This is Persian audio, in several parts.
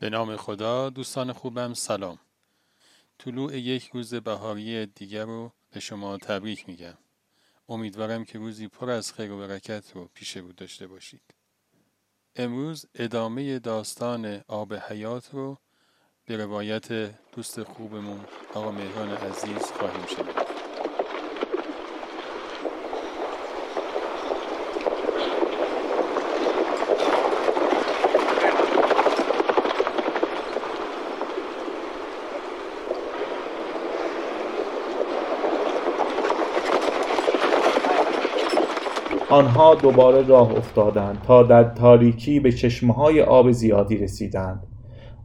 به نام خدا دوستان خوبم سلام. طلوع یک روز بهاری دیگر رو به شما تبریک میگم. امیدوارم که روزی پر از خیر و برکت رو پیش رو داشته باشید. امروز ادامه داستان آب حیات رو به روایت دوست خوبمون آقا مهران عزیز خواهیم شنید. آنها دوباره راه افتادند تا در تاریکی به چشمه های آب زیادی رسیدند.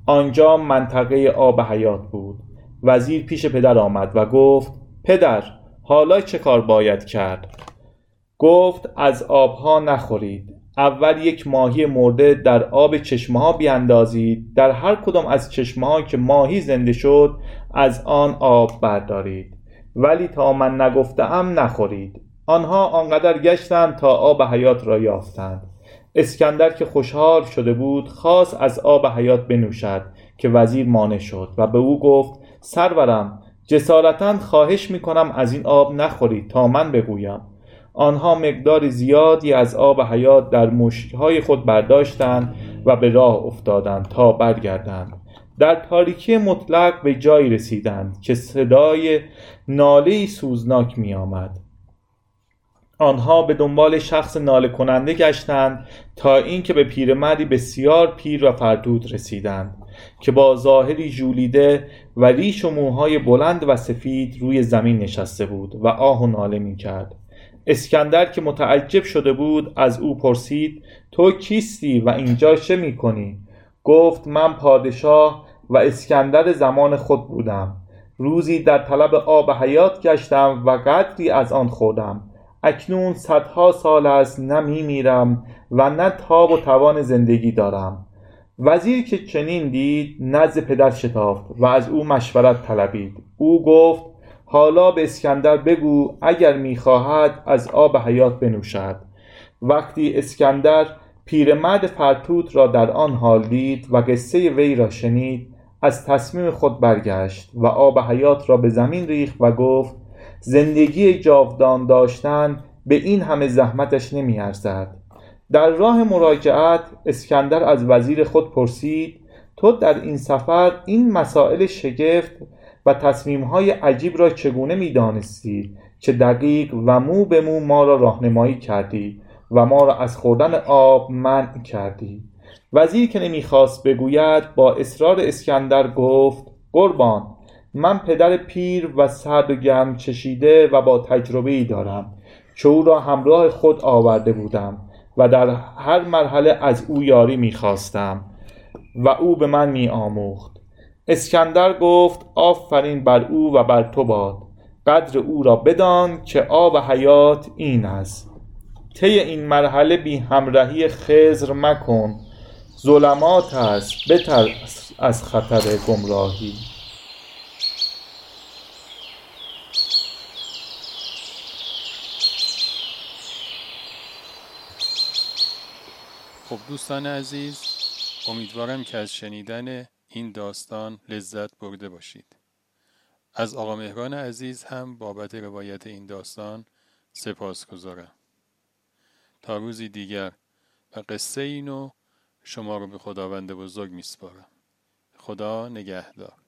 آنجا منطقه آب حیات بود. وزیر پیش پدر آمد و گفت پدر حالا چه کار باید کرد؟ گفت از آبها نخورید. اول یک ماهی مرده در آب چشمه ها بیاندازید در هر کدام از چشمه ها که ماهی زنده شد از آن آب بردارید. ولی تا من نگفتم نخورید. آنها آنقدر گشتند تا آب حیات را یافتند. اسکندر که خوشحال شده بود خواست از آب حیات بنوشد که وزیر مانع شد و به او گفت سرورم جسارتا خواهش می‌کنم از این آب نخورید تا من بگویم. آنها مقدار زیادی از آب حیات در مشتهای خود برداشتند و به راه افتادند تا برگردند. در تاریکی مطلق به جایی رسیدند که صدای ناله سوزناک می آمد آنها به دنبال شخص ناله کننده گشتند تا اینکه به پیرمردی بسیار پیر و فردود رسیدند که با ظاهری ژولیده و ریش و موهای بلند و سفید روی زمین نشسته بود و آه و ناله می کرد اسکندر که متعجب شده بود از او پرسید تو کیستی و اینجا چه می کنی؟ گفت من پادشاه و اسکندر زمان خود بودم. روزی در طلب آب حیات گشتم و قدری از آن خوردم. اکنون صدها سال است نه می میرم و نه تاب و توان زندگی دارم. وزیر که چنین دید نزد پدر شتافت و از او مشورت طلبید. او گفت حالا به اسکندر بگو اگر می‌خواهد از آب حیات بنوشد. وقتی اسکندر پیرمرد فرتوت را در آن حال دید و قصه وی را شنید از تصمیم خود برگشت و آب حیات را به زمین ریخت و گفت زندگی جاودان داشتن به این همه زحمتش نمی ارزد در راه مراجعت اسکندر از وزیر خود پرسید تو در این سفر این مسائل شگفت و تصمیمهای عجیب را چگونه می‌دانستی که دقیق و مو به مو ما را راهنمایی کردی و ما را از خوردن آب منع کردی؟ وزیر که نمی‌خواست بگوید با اصرار اسکندر گفت قربان من پدر پیر و سرد و گرم چشیده و با تجربه ای دارم. که او را همراه خود آورده بودم و در هر مرحله از او یاری می‌خواستم و او به من می آموخت اسکندر گفت آفرین بر او و بر تو باد. قدر او را بدان که آب حیات این است. طی این مرحله بی همراهی خزر مکن. ظلمات است بترس از خطر گمراهی. خب دوستان عزیز امیدوارم که از شنیدن این داستان لذت برده باشید. از آقا مهران عزیز هم بابت روایت این داستان سپاس گذارم تا روزی دیگر و قصه اینو شما رو به خداوند بزرگ میسپارم. خدا نگهدار.